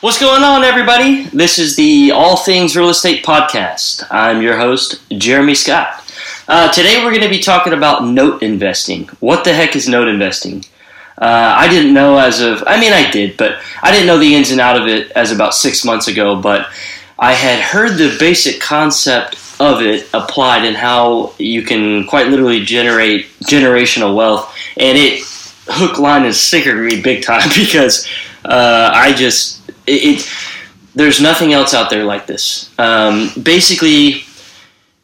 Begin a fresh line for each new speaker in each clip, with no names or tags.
What's going on, everybody? This is the All Things Real Estate Podcast. I'm your host, Jeremy Scott. Uh, today, we're going to be talking about note investing. What the heck is note investing? Uh, I didn't know as of, I mean, I did, but I didn't know the ins and out of it as about six months ago. But I had heard the basic concept of it applied and how you can quite literally generate generational wealth, and it hook, line, and sinker me big time because uh, I just it, it, there's nothing else out there like this. Um, basically,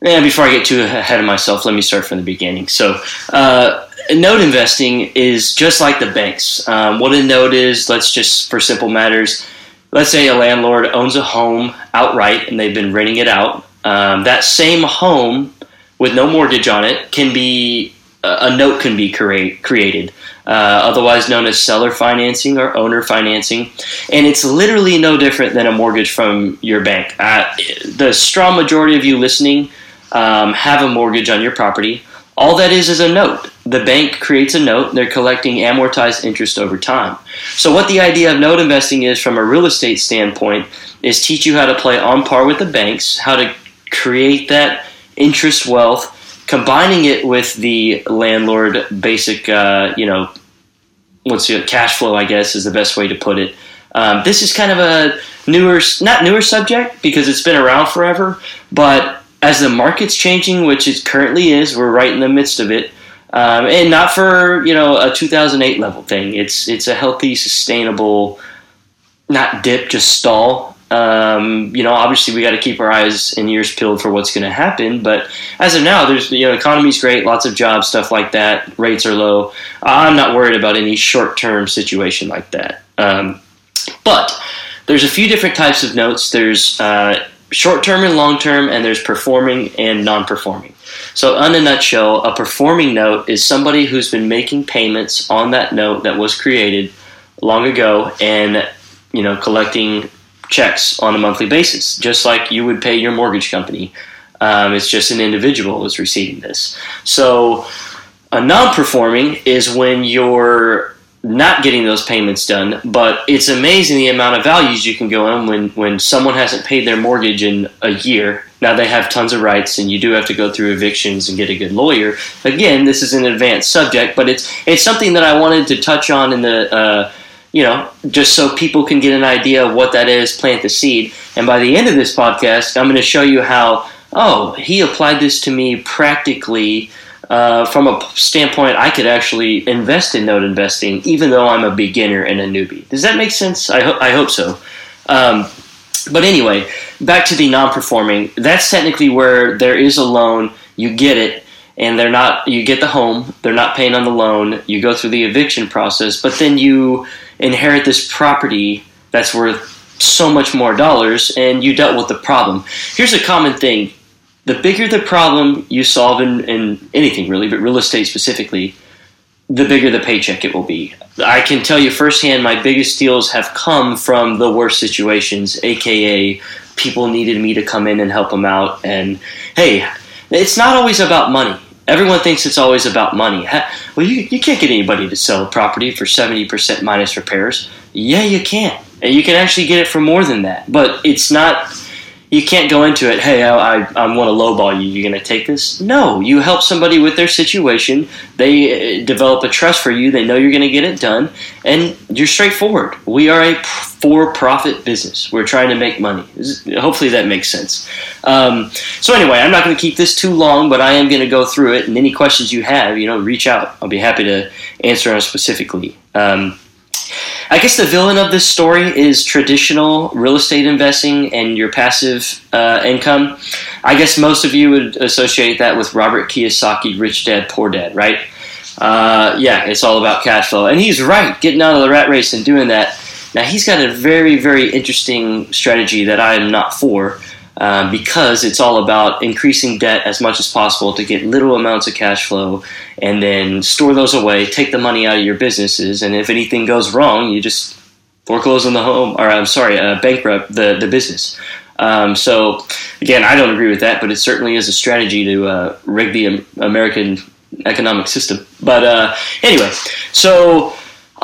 before I get too ahead of myself, let me start from the beginning. So, uh, note investing is just like the banks. Um, what a note is, let's just for simple matters, let's say a landlord owns a home outright and they've been renting it out. Um, that same home with no mortgage on it can be a note can be create, created uh, otherwise known as seller financing or owner financing. And it's literally no different than a mortgage from your bank. Uh, the strong majority of you listening um, have a mortgage on your property. All that is is a note. The bank creates a note, they're collecting amortized interest over time. So, what the idea of note investing is from a real estate standpoint is teach you how to play on par with the banks, how to create that interest wealth combining it with the landlord basic, uh, you know, what's the cash flow? I guess is the best way to put it. Um, this is kind of a newer, not newer subject because it's been around forever, but as the market's changing, which it currently is, we're right in the midst of it. Um, and not for you know a 2008 level thing. It's it's a healthy, sustainable, not dip, just stall um, you know, obviously we got to keep our eyes and ears peeled for what's going to happen. But as of now, there's you know, economy's great, lots of jobs, stuff like that. Rates are low. I'm not worried about any short term situation like that. Um, but there's a few different types of notes. There's uh, short term and long term, and there's performing and non performing. So, in a nutshell, a performing note is somebody who's been making payments on that note that was created long ago and you know collecting checks on a monthly basis, just like you would pay your mortgage company. Um, it's just an individual is receiving this. So, a non performing is when you're not getting those payments done, but it's amazing the amount of values you can go in when, when someone hasn't paid their mortgage in a year. Now they have tons of rights, and you do have to go through evictions and get a good lawyer. Again, this is an advanced subject, but it's it's something that I wanted to touch on in the uh, you know, just so people can get an idea of what that is, plant the seed. And by the end of this podcast, I'm going to show you how, oh, he applied this to me practically uh, from a standpoint I could actually invest in note investing, even though I'm a beginner and a newbie. Does that make sense? I, ho- I hope so. Um, but anyway, back to the non performing. That's technically where there is a loan, you get it, and they're not, you get the home, they're not paying on the loan, you go through the eviction process, but then you inherit this property that's worth so much more dollars and you dealt with the problem. Here's a common thing the bigger the problem you solve in, in anything really, but real estate specifically, the bigger the paycheck it will be. I can tell you firsthand, my biggest deals have come from the worst situations, aka people needed me to come in and help them out. And hey, it's not always about money. Everyone thinks it's always about money. Well, you, you can't get anybody to sell a property for 70% minus repairs. Yeah, you can. And you can actually get it for more than that. But it's not you can't go into it, hey, I, I, I want to lowball you. You're going to take this? No. You help somebody with their situation. They uh, develop a trust for you. They know you're going to get it done. And you're straightforward. We are a for profit business. We're trying to make money. Hopefully that makes sense. Um, so, anyway, I'm not going to keep this too long, but I am going to go through it. And any questions you have, you know, reach out. I'll be happy to answer them specifically. Um, I guess the villain of this story is traditional real estate investing and your passive uh, income. I guess most of you would associate that with Robert Kiyosaki, Rich Dad, Poor Dad, right? Uh, yeah, it's all about cash flow. And he's right, getting out of the rat race and doing that. Now, he's got a very, very interesting strategy that I am not for. Um, because it's all about increasing debt as much as possible to get little amounts of cash flow and then store those away, take the money out of your businesses, and if anything goes wrong, you just foreclose on the home, or I'm sorry, uh, bankrupt the, the business. Um, so, again, I don't agree with that, but it certainly is a strategy to uh, rig the American economic system. But uh, anyway, so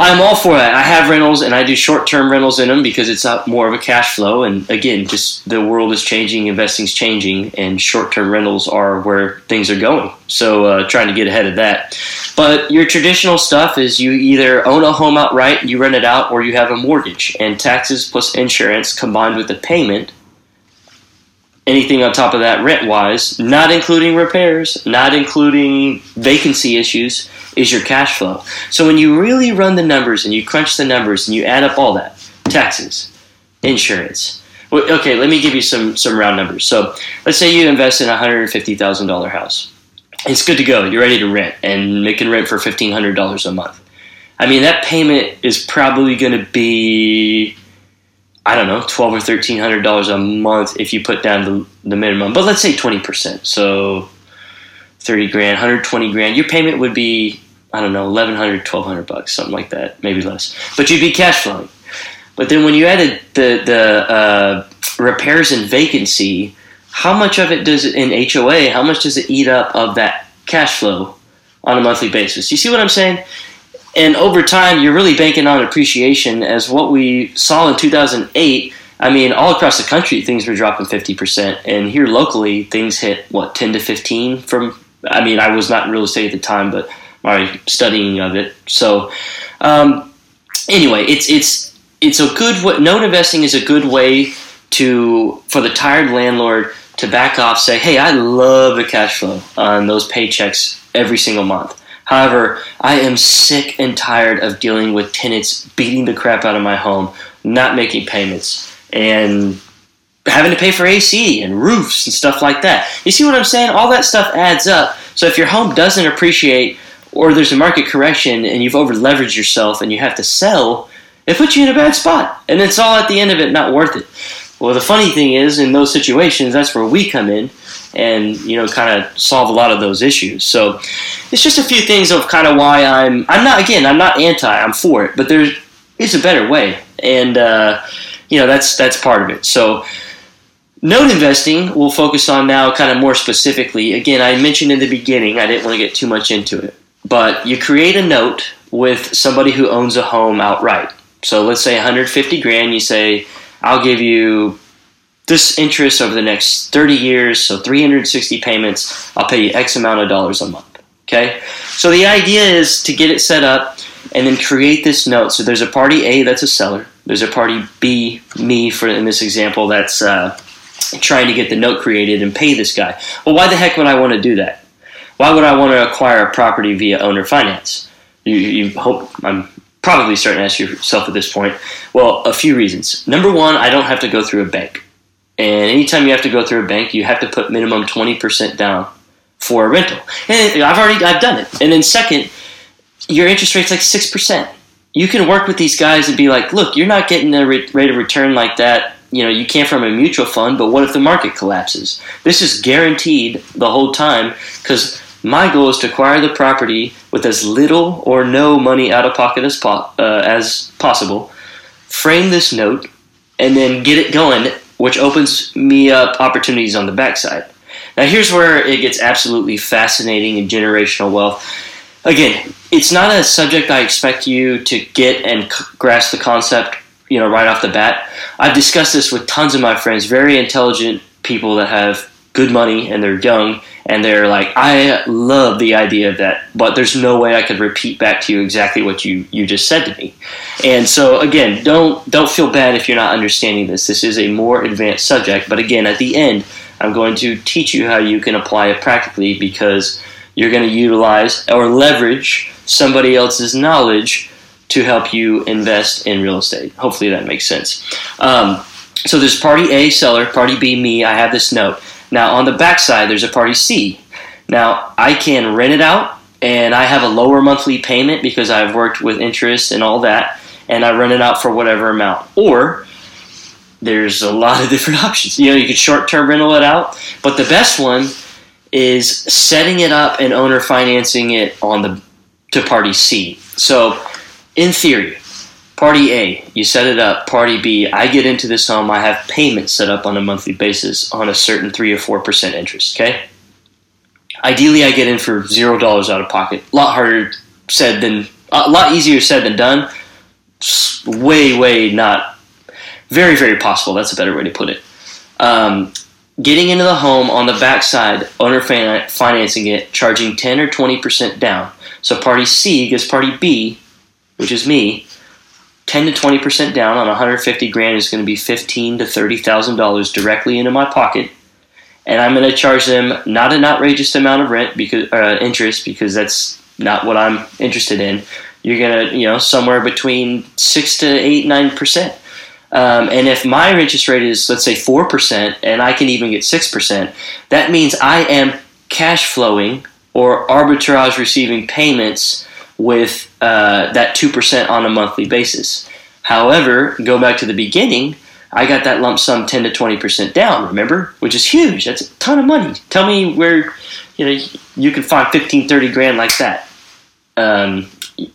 I'm all for that. I have rentals and I do short term rentals in them because it's more of a cash flow. And again, just the world is changing, investing's changing, and short term rentals are where things are going. So uh, trying to get ahead of that. But your traditional stuff is you either own a home outright, you rent it out, or you have a mortgage. And taxes plus insurance combined with the payment anything on top of that rent wise, not including repairs, not including vacancy issues, is your cash flow. So when you really run the numbers and you crunch the numbers and you add up all that taxes, insurance. Okay, let me give you some some round numbers. So let's say you invest in a hundred and fifty thousand dollar house. It's good to go. You're ready to rent, and can rent for fifteen hundred dollars a month. I mean, that payment is probably going to be I don't know, twelve or thirteen hundred dollars a month if you put down the, the minimum. But let's say twenty percent. So thirty grand, hundred twenty grand. Your payment would be I don't know, 1100 1200 bucks, something like that, maybe less. But you'd be cash flowing. But then when you added the the uh, repairs and vacancy, how much of it does it in HOA? How much does it eat up of that cash flow on a monthly basis? You see what I'm saying? and over time, you're really banking on appreciation as what we saw in 2008. I mean, all across the country, things were dropping 50%. And here locally, things hit, what, 10 to 15 from, I mean, I was not in real estate at the time, but my studying of it. So, um, anyway, it's, it's, it's a good what note investing is a good way to, for the tired landlord to back off, say, hey, I love the cash flow on those paychecks every single month. However, I am sick and tired of dealing with tenants beating the crap out of my home, not making payments, and having to pay for AC and roofs and stuff like that. You see what I'm saying? All that stuff adds up. So if your home doesn't appreciate or there's a market correction and you've over leveraged yourself and you have to sell, it puts you in a bad spot. And it's all at the end of it not worth it. Well, the funny thing is, in those situations, that's where we come in and you know kind of solve a lot of those issues. So it's just a few things of kind of why I'm I'm not again I'm not anti I'm for it, but there is a better way, and uh, you know that's that's part of it. So. Note investing we'll focus on now kind of more specifically. Again, I mentioned in the beginning, I didn't want to get too much into it, but you create a note with somebody who owns a home outright. So let's say 150 grand, you say, I'll give you this interest over the next 30 years, so 360 payments, I'll pay you X amount of dollars a month. Okay? So the idea is to get it set up and then create this note. So there's a party A that's a seller, there's a party B, me for in this example, that's uh, trying to get the note created and pay this guy. Well, why the heck would I want to do that? Why would I want to acquire a property via owner finance? You, you hope I'm probably starting to ask yourself at this point. Well, a few reasons. Number one, I don't have to go through a bank. And anytime you have to go through a bank, you have to put minimum 20% down for a rental. And I've already I've done it. And then second, your interest rate's like 6%. You can work with these guys and be like, look, you're not getting a rate of return like that. You know, you can't from a mutual fund, but what if the market collapses? This is guaranteed the whole time because my goal is to acquire the property with as little or no money out of pocket as, po- uh, as possible, frame this note, and then get it going which opens me up opportunities on the backside. Now, here's where it gets absolutely fascinating in generational wealth. Again, it's not a subject I expect you to get and grasp the concept, you know, right off the bat. I've discussed this with tons of my friends, very intelligent people that have good money and they're young and they're like, I love the idea of that, but there's no way I could repeat back to you exactly what you, you just said to me. And so again, don't don't feel bad if you're not understanding this. This is a more advanced subject, but again, at the end, I'm going to teach you how you can apply it practically because you're going to utilize or leverage somebody else's knowledge to help you invest in real estate. Hopefully that makes sense. Um, so there's party A, seller, party B, me. I have this note. Now, on the backside, there's a party C. Now, I can rent it out, and I have a lower monthly payment because I've worked with interest and all that, and I rent it out for whatever amount. Or there's a lot of different options. You know, you could short term rental it out, but the best one is setting it up and owner financing it on the to party C. So, in theory, Party A, you set it up. Party B, I get into this home. I have payments set up on a monthly basis on a certain 3 or 4% interest, okay? Ideally, I get in for $0 out of pocket. A lot harder said than, a lot easier said than done, way, way not very, very possible. That's a better way to put it. Um, getting into the home on the backside, owner fin- financing it, charging 10 or 20% down. So party C gives party B, which is me, 10 to 20% down on 150 grand is going to be 15 to 30,000 dollars directly into my pocket. And I'm going to charge them not an outrageous amount of rent because uh, interest because that's not what I'm interested in. You're going to, you know, somewhere between 6 to 8 9%. Um, and if my interest rate is, let's say, 4%, and I can even get 6%, that means I am cash flowing or arbitrage receiving payments with uh, that 2% on a monthly basis. However, go back to the beginning, I got that lump sum 10 to 20% down, remember? Which is huge. That's a ton of money. Tell me where you know you can find 15, 30 grand like that. Um,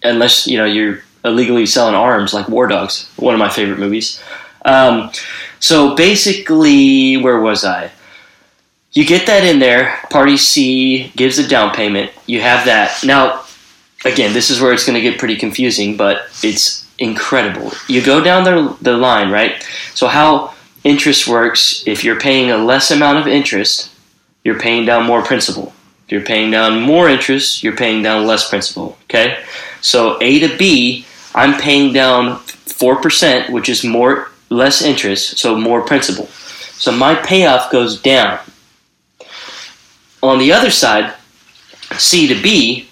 unless, you know, you're illegally selling arms like War Dogs, one of my favorite movies. Um, so basically, where was I? You get that in there. Party C gives a down payment. You have that. Now, again, this is where it's going to get pretty confusing, but it's incredible. You go down the, the line, right? So, how interest works if you're paying a less amount of interest, you're paying down more principal. If you're paying down more interest, you're paying down less principal. Okay? So, A to B, I'm paying down 4%, which is more less interest, so more principal. So my payoff goes down. On the other side, C to B,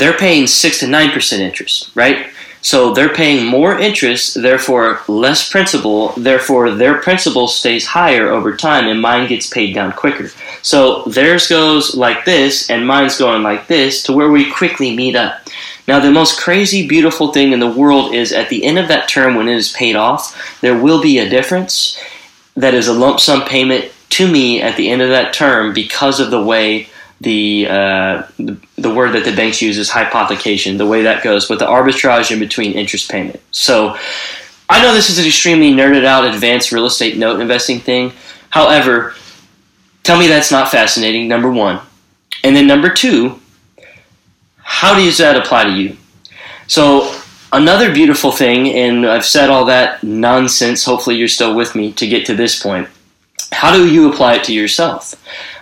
they're paying 6 to 9% interest, right? So they're paying more interest, therefore less principal, therefore their principal stays higher over time and mine gets paid down quicker. So theirs goes like this and mine's going like this to where we quickly meet up. Now, the most crazy, beautiful thing in the world is at the end of that term, when it is paid off, there will be a difference that is a lump sum payment to me at the end of that term because of the way the, uh, the, the word that the banks use is hypothecation, the way that goes, but the arbitrage in between interest payment. So I know this is an extremely nerded out, advanced real estate note investing thing. However, tell me that's not fascinating, number one. And then number two, how does that apply to you? So, another beautiful thing, and I've said all that nonsense, hopefully you're still with me to get to this point. How do you apply it to yourself?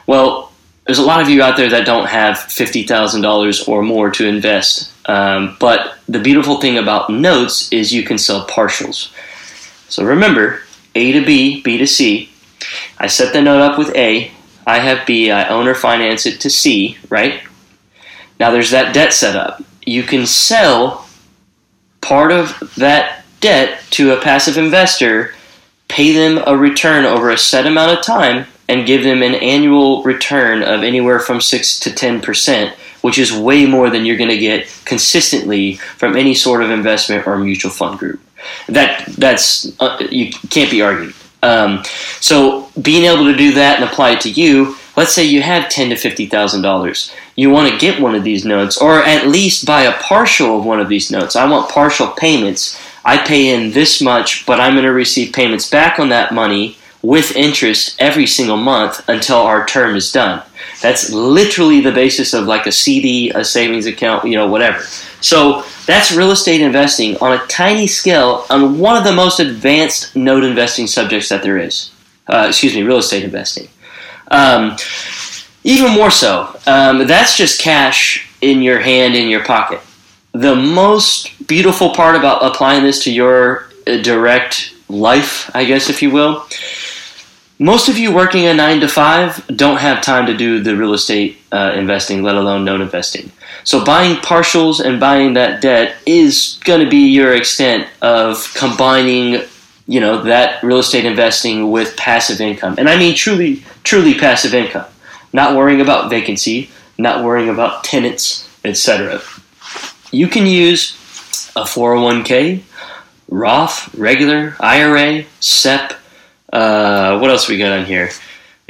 Well, there's a lot of you out there that don't have $50,000 or more to invest. Um, but the beautiful thing about notes is you can sell partials. So remember, A to B, B to C. I set the note up with A. I have B. I own or finance it to C, right? Now there's that debt set up. You can sell part of that debt to a passive investor, pay them a return over a set amount of time, and give them an annual return of anywhere from 6 to 10%, which is way more than you're going to get consistently from any sort of investment or mutual fund group. That that's uh, you can't be argued. Um, so being able to do that and apply it to you, let's say you have ten to fifty thousand dollars you want to get one of these notes, or at least buy a partial of one of these notes. I want partial payments. I pay in this much, but I'm going to receive payments back on that money with interest every single month until our term is done. That's literally the basis of like a CD, a savings account, you know, whatever. So that's real estate investing on a tiny scale on one of the most advanced note investing subjects that there is. Uh, excuse me, real estate investing. Um, even more so, um, that's just cash in your hand, in your pocket. The most beautiful part about applying this to your uh, direct life, I guess, if you will, most of you working a nine to five don't have time to do the real estate uh, investing, let alone note investing. So buying partials and buying that debt is going to be your extent of combining, you know, that real estate investing with passive income, and I mean truly, truly passive income not worrying about vacancy, not worrying about tenants, etc. You can use a 401k, Roth, regular, IRA, SEP. Uh, what else we got on here?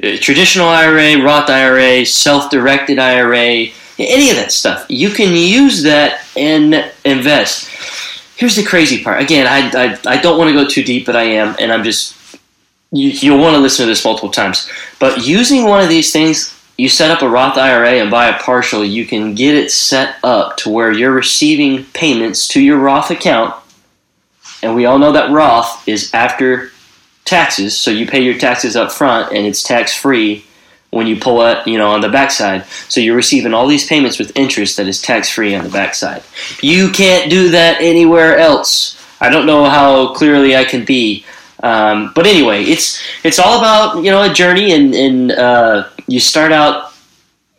Uh, traditional IRA, Roth IRA, self-directed IRA, any of that stuff. You can use that and invest. Here's the crazy part. Again, I, I, I don't want to go too deep, but I am, and I'm just you, you'll want to listen to this multiple times. But using one of these things, you set up a Roth IRA and buy a partial, you can get it set up to where you're receiving payments to your Roth account and we all know that Roth is after taxes, so you pay your taxes up front, and it's tax free when you pull it, you know, on the backside. So you're receiving all these payments with interest that is tax free on the backside. You can't do that anywhere else. I don't know how clearly I can be. Um, but anyway, it's it's all about you know a journey, and, and uh, you start out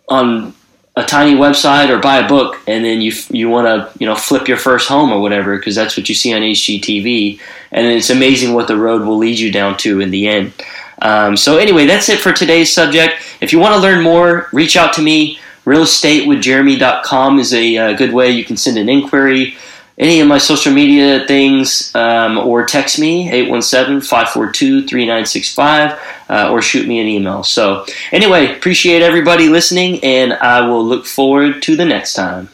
on a tiny website or buy a book, and then you you want to you know flip your first home or whatever because that's what you see on HGTV, and it's amazing what the road will lead you down to in the end. Um, so anyway, that's it for today's subject. If you want to learn more, reach out to me. Realestatewithjeremy.com is a, a uh, good way you can send an inquiry any of my social media things um, or text me 817-542-3965 uh, or shoot me an email. So anyway appreciate everybody listening and i will look forward to the next time